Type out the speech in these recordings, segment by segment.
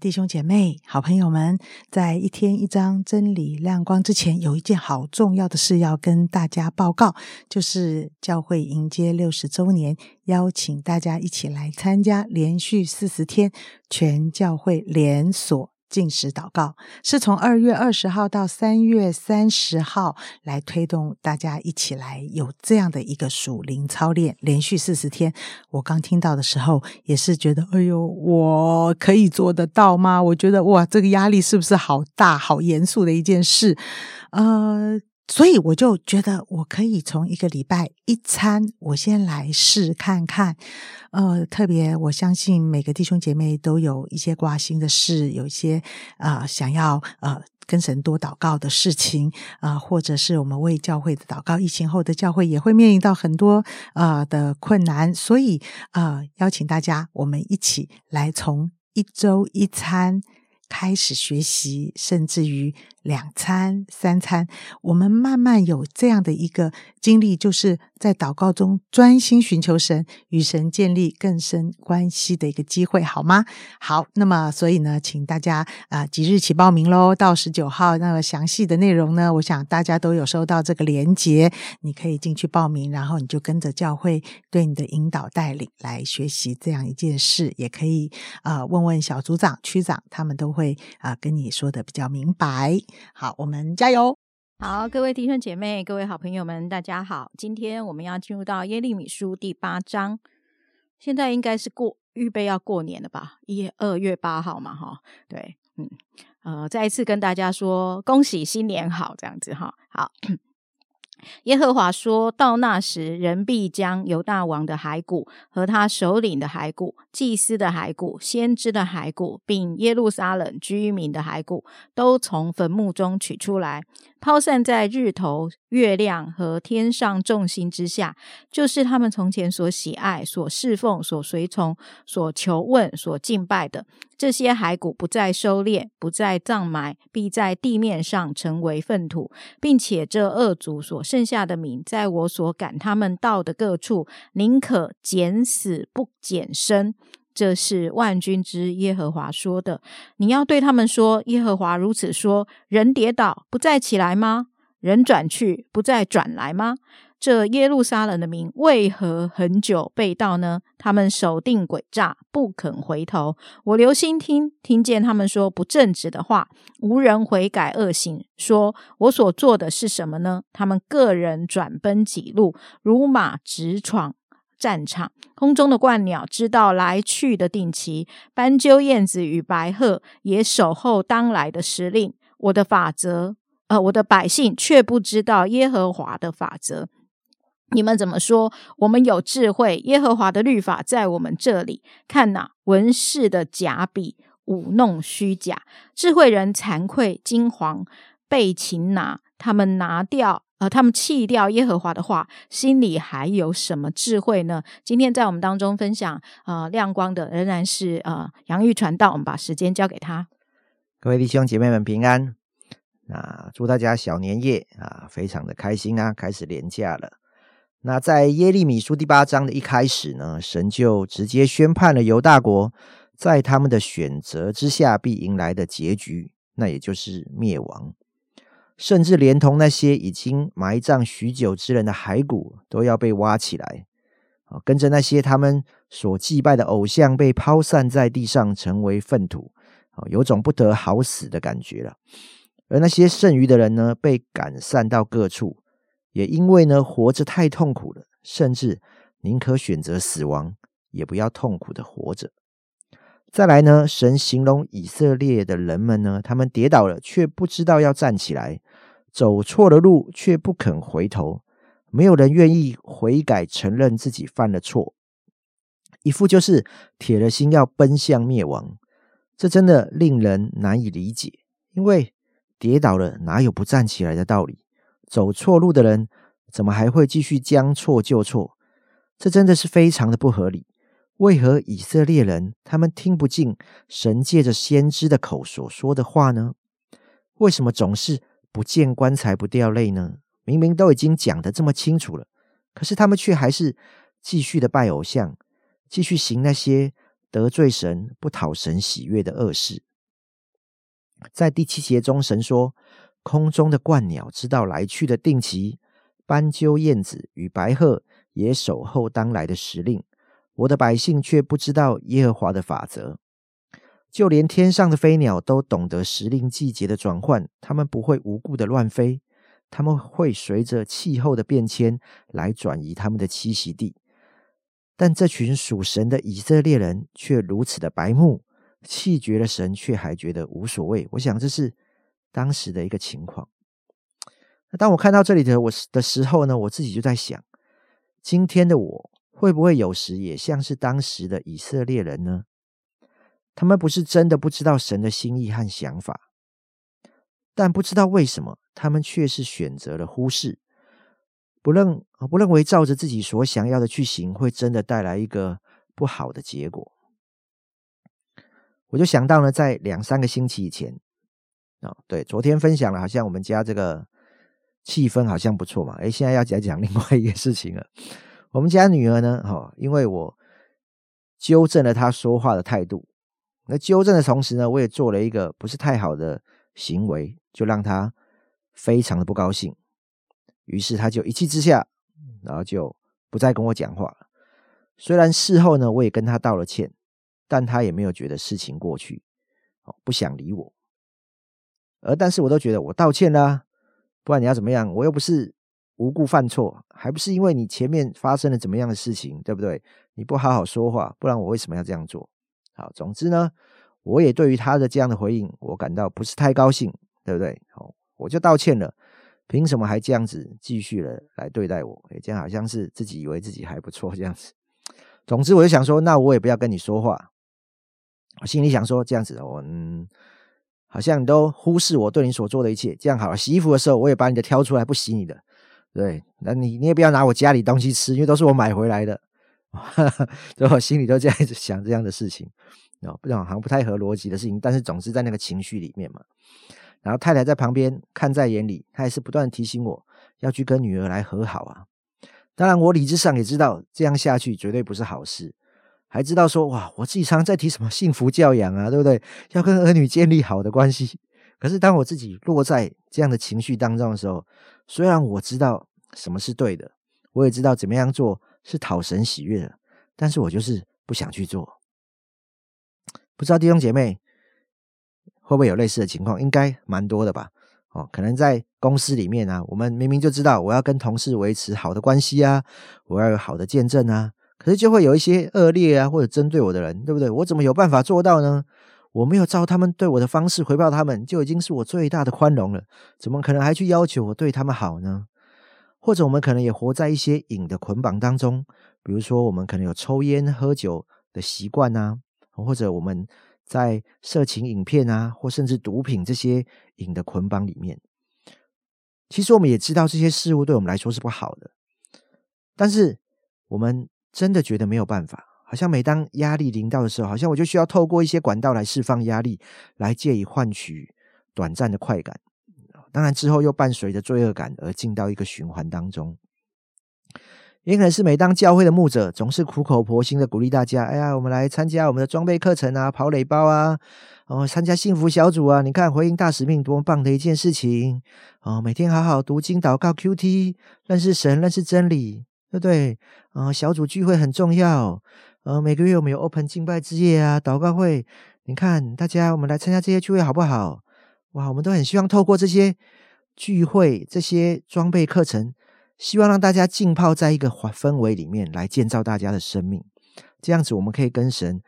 弟兄姐妹、好朋友们，在一天一张真理亮光之前，有一件好重要的事要跟大家报告，就是教会迎接六十周年，邀请大家一起来参加连续四十天全教会连锁。进食祷告是从二月二十号到三月三十号来推动大家一起来有这样的一个属灵操练，连续四十天。我刚听到的时候也是觉得，哎呦，我可以做得到吗？我觉得哇，这个压力是不是好大、好严肃的一件事？呃。所以我就觉得我可以从一个礼拜一餐，我先来试看看。呃，特别我相信每个弟兄姐妹都有一些挂心的事，有一些啊想要呃跟神多祷告的事情啊，或者是我们为教会的祷告。疫情后的教会也会面临到很多啊的困难，所以啊邀请大家，我们一起来从一周一餐开始学习，甚至于。两餐、三餐，我们慢慢有这样的一个经历，就是在祷告中专心寻求神，与神建立更深关系的一个机会，好吗？好，那么所以呢，请大家啊即日起报名喽，到十九号。那么详细的内容呢，我想大家都有收到这个连结，你可以进去报名，然后你就跟着教会对你的引导带领来学习这样一件事，也可以啊问问小组长、区长，他们都会啊跟你说的比较明白。好，我们加油！好，各位弟兄姐妹，各位好朋友们，大家好。今天我们要进入到耶利米书第八章。现在应该是过预备要过年了吧？一二月八号嘛，哈，对，嗯，呃，再一次跟大家说恭喜新年好，这样子哈，好。耶和华说到那时，人必将犹大王的骸骨和他首领的骸骨、祭司的骸骨、先知的骸骨，并耶路撒冷居民的骸骨，都从坟墓中取出来。抛散在日头、月亮和天上众星之下，就是他们从前所喜爱、所侍奉、所随从、所求问、所敬拜的这些骸骨，不再收敛，不再葬埋，必在地面上成为粪土，并且这恶族所剩下的民，在我所赶他们到的各处，宁可减死不减生。这是万军之耶和华说的。你要对他们说：耶和华如此说：人跌倒不再起来吗？人转去不再转来吗？这耶路撒冷的民为何很久被盗呢？他们守定诡诈，不肯回头。我留心听，听见他们说不正直的话，无人悔改恶行。说我所做的是什么呢？他们个人转奔几路，如马直闯。战场空中的鹳鸟知道来去的定期，斑鸠、燕子与白鹤也守候当来的时令。我的法则，呃，我的百姓却不知道耶和华的法则。你们怎么说？我们有智慧，耶和华的律法在我们这里。看哪，文士的假笔舞弄虚假，智慧人惭愧惊惶，被擒拿，他们拿掉。呃，他们弃掉耶和华的话，心里还有什么智慧呢？今天在我们当中分享啊亮光的仍然是呃杨玉传道，我们把时间交给他。各位弟兄姐妹们平安，那祝大家小年夜啊非常的开心啊！开始连假了。那在耶利米书第八章的一开始呢，神就直接宣判了犹大国在他们的选择之下必迎来的结局，那也就是灭亡。甚至连同那些已经埋葬许久之人的骸骨都要被挖起来，啊，跟着那些他们所祭拜的偶像被抛散在地上，成为粪土，啊，有种不得好死的感觉了。而那些剩余的人呢，被赶散到各处，也因为呢活着太痛苦了，甚至宁可选择死亡，也不要痛苦的活着。再来呢，神形容以色列的人们呢，他们跌倒了，却不知道要站起来。走错了路却不肯回头，没有人愿意悔改，承认自己犯了错，一副就是铁了心要奔向灭亡。这真的令人难以理解，因为跌倒了哪有不站起来的道理？走错路的人怎么还会继续将错就错？这真的是非常的不合理。为何以色列人他们听不进神借着先知的口所说的话呢？为什么总是？不见棺材不掉泪呢？明明都已经讲的这么清楚了，可是他们却还是继续的拜偶像，继续行那些得罪神、不讨神喜悦的恶事。在第七节中，神说：“空中的鹳鸟知道来去的定期，斑鸠、燕子与白鹤也守候当来的时令。我的百姓却不知道耶和华的法则。就连天上的飞鸟都懂得时令季节的转换，它们不会无故的乱飞，它们会随着气候的变迁来转移他们的栖息地。但这群属神的以色列人却如此的白目。”气绝了神，却还觉得无所谓。我想这是当时的一个情况。当我看到这里的我的时候呢，我自己就在想：今天的我会不会有时也像是当时的以色列人呢？他们不是真的不知道神的心意和想法，但不知道为什么，他们却是选择了忽视，不认不认为照着自己所想要的去行，会真的带来一个不好的结果。我就想到了，在两三个星期以前，啊，对，昨天分享了，好像我们家这个气氛好像不错嘛。哎，现在要讲讲另外一个事情了。我们家女儿呢，哈，因为我纠正了她说话的态度，那纠正的同时呢，我也做了一个不是太好的行为，就让他非常的不高兴。于是他就一气之下，然后就不再跟我讲话。虽然事后呢，我也跟他道了歉。但他也没有觉得事情过去，哦，不想理我。而但是我都觉得我道歉啦，不然你要怎么样？我又不是无故犯错，还不是因为你前面发生了怎么样的事情，对不对？你不好好说话，不然我为什么要这样做？好，总之呢，我也对于他的这样的回应，我感到不是太高兴，对不对？好，我就道歉了。凭什么还这样子继续了来对待我？哎，这样好像是自己以为自己还不错这样子。总之，我就想说，那我也不要跟你说话。我心里想说，这样子，我嗯，好像都忽视我对你所做的一切。这样好了，洗衣服的时候，我也把你的挑出来，不洗你的。对，那你你也不要拿我家里东西吃，因为都是我买回来的。就我心里都这样一直想这样的事情，哦，不好像不太合逻辑的事情，但是总是在那个情绪里面嘛。然后太太在旁边看在眼里，她也是不断提醒我要去跟女儿来和好啊。当然，我理智上也知道这样下去绝对不是好事。还知道说哇，我自己常常在提什么幸福教养啊，对不对？要跟儿女建立好的关系。可是当我自己落在这样的情绪当中的时候，虽然我知道什么是对的，我也知道怎么样做是讨神喜悦的，但是我就是不想去做。不知道弟兄姐妹会不会有类似的情况？应该蛮多的吧？哦，可能在公司里面啊，我们明明就知道我要跟同事维持好的关系啊，我要有好的见证啊。可是就会有一些恶劣啊，或者针对我的人，对不对？我怎么有办法做到呢？我没有照他们对我的方式回报他们，就已经是我最大的宽容了。怎么可能还去要求我对他们好呢？或者我们可能也活在一些瘾的捆绑当中，比如说我们可能有抽烟喝酒的习惯啊，或者我们在色情影片啊，或甚至毒品这些瘾的捆绑里面。其实我们也知道这些事物对我们来说是不好的，但是我们。真的觉得没有办法，好像每当压力临到的时候，好像我就需要透过一些管道来释放压力，来借以换取短暂的快感。当然之后又伴随着罪恶感而进到一个循环当中。也可能是每当教会的牧者总是苦口婆心的鼓励大家：“哎呀，我们来参加我们的装备课程啊，跑垒包啊，哦，参加幸福小组啊！你看回应大使命多么棒的一件事情哦！每天好好读经祷告，Q T，认识神，认识真理。”对不对？啊，小组聚会很重要。呃，每个月我们有 Open 敬拜之夜啊，祷告会。你看，大家我们来参加这些聚会好不好？哇，我们都很希望透过这些聚会、这些装备课程，希望让大家浸泡在一个氛围里面，来建造大家的生命。这样子，我们可以跟神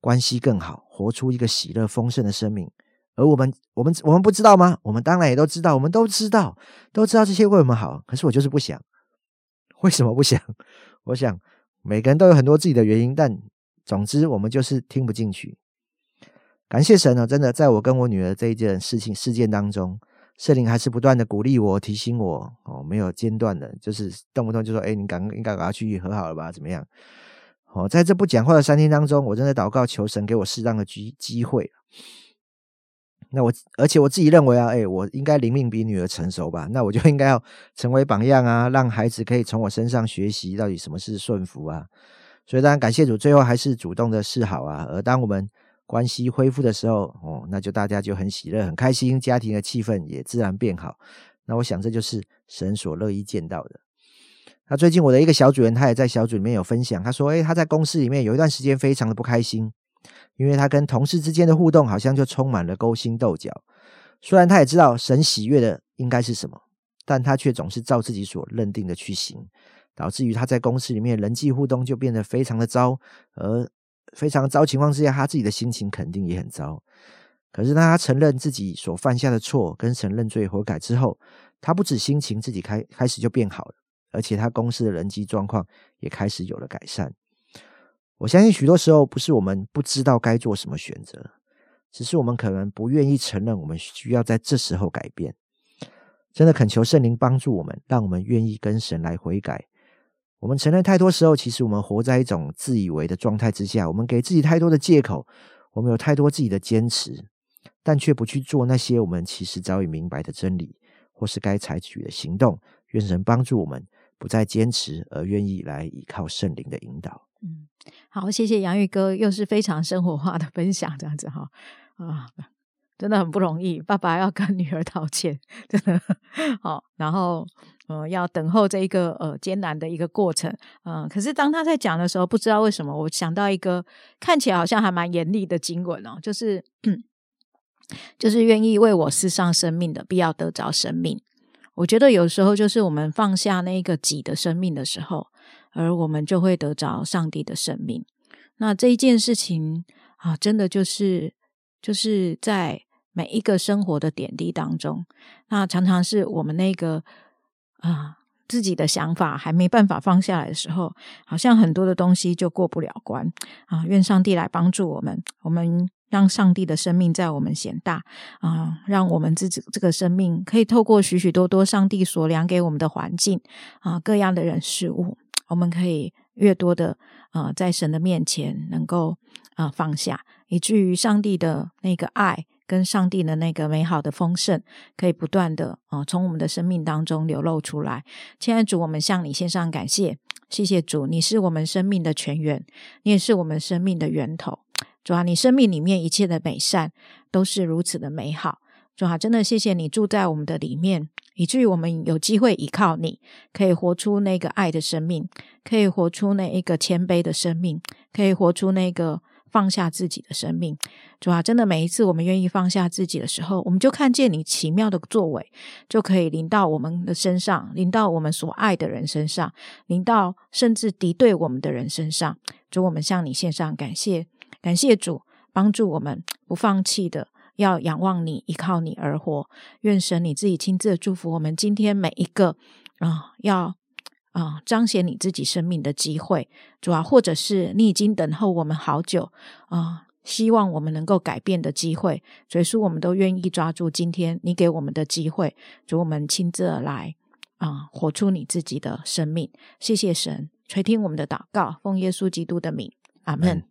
关系更好，活出一个喜乐丰盛的生命。而我们，我们，我们不知道吗？我们当然也都知道，我们都知道，都知道这些为我们好。可是我就是不想。为什么不想？我想每个人都有很多自己的原因，但总之我们就是听不进去。感谢神呢，真的在我跟我女儿这一件事情事件当中，圣灵还是不断的鼓励我、提醒我哦，没有间断的，就是动不动就说：“哎，你赶应该赶快去和好了吧？怎么样？”哦，在这不讲话的三天当中，我正在祷告求神给我适当的机机会。那我，而且我自己认为啊，哎，我应该灵命比女儿成熟吧？那我就应该要成为榜样啊，让孩子可以从我身上学习到底什么是顺服啊。所以当然感谢主，最后还是主动的示好啊。而当我们关系恢复的时候，哦，那就大家就很喜乐、很开心，家庭的气氛也自然变好。那我想这就是神所乐意见到的。那最近我的一个小组员，他也在小组里面有分享，他说：“诶，他在公司里面有一段时间非常的不开心，因为他跟同事之间的互动好像就充满了勾心斗角。虽然他也知道神喜悦的应该是什么，但他却总是照自己所认定的去行，导致于他在公司里面人际互动就变得非常的糟，而非常糟情况之下，他自己的心情肯定也很糟。可是当他承认自己所犯下的错，跟神认罪悔改之后，他不止心情自己开开始就变好了。”而且他公司的人际状况也开始有了改善。我相信许多时候不是我们不知道该做什么选择，只是我们可能不愿意承认我们需要在这时候改变。真的恳求圣灵帮助我们，让我们愿意跟神来悔改。我们承认太多时候，其实我们活在一种自以为的状态之下，我们给自己太多的借口，我们有太多自己的坚持，但却不去做那些我们其实早已明白的真理，或是该采取的行动。愿神帮助我们。不再坚持，而愿意来依靠圣灵的引导。嗯，好，谢谢杨玉哥，又是非常生活化的分享，这样子哈啊，真的很不容易。爸爸要跟女儿道歉，真的好，然后呃，要等候这一个呃艰难的一个过程。嗯，可是当他在讲的时候，不知道为什么，我想到一个看起来好像还蛮严厉的经文哦，就是就是愿意为我世上生命的，必要得着生命。我觉得有时候就是我们放下那个己的生命的时候，而我们就会得着上帝的生命。那这一件事情啊，真的就是就是在每一个生活的点滴当中，那常常是我们那个啊自己的想法还没办法放下来的时候，好像很多的东西就过不了关啊。愿上帝来帮助我们，我们。让上帝的生命在我们显大啊！让我们自己这个生命可以透过许许多多上帝所量给我们的环境啊，各样的人事物，我们可以越多的啊，在神的面前能够啊放下，以至于上帝的那个爱跟上帝的那个美好的丰盛，可以不断的啊从我们的生命当中流露出来。亲爱的主，我们向你献上感谢，谢谢主，你是我们生命的泉源，你也是我们生命的源头。主啊，你生命里面一切的美善都是如此的美好。主啊，真的谢谢你住在我们的里面，以至于我们有机会依靠你，可以活出那个爱的生命，可以活出那一个谦卑的生命，可以活出那个放下自己的生命。主啊，真的每一次我们愿意放下自己的时候，我们就看见你奇妙的作为，就可以临到我们的身上，临到我们所爱的人身上，临到甚至敌对我们的人身上。主，我们向你献上感谢。感谢主帮助我们不放弃的，要仰望你，依靠你而活。愿神你自己亲自祝福我们今天每一个啊，要啊彰显你自己生命的机会，主啊，或者是你已经等候我们好久啊，希望我们能够改变的机会，所以说我们都愿意抓住今天你给我们的机会，主我们亲自而来啊，活出你自己的生命。谢谢神垂听我们的祷告，奉耶稣基督的名，阿门。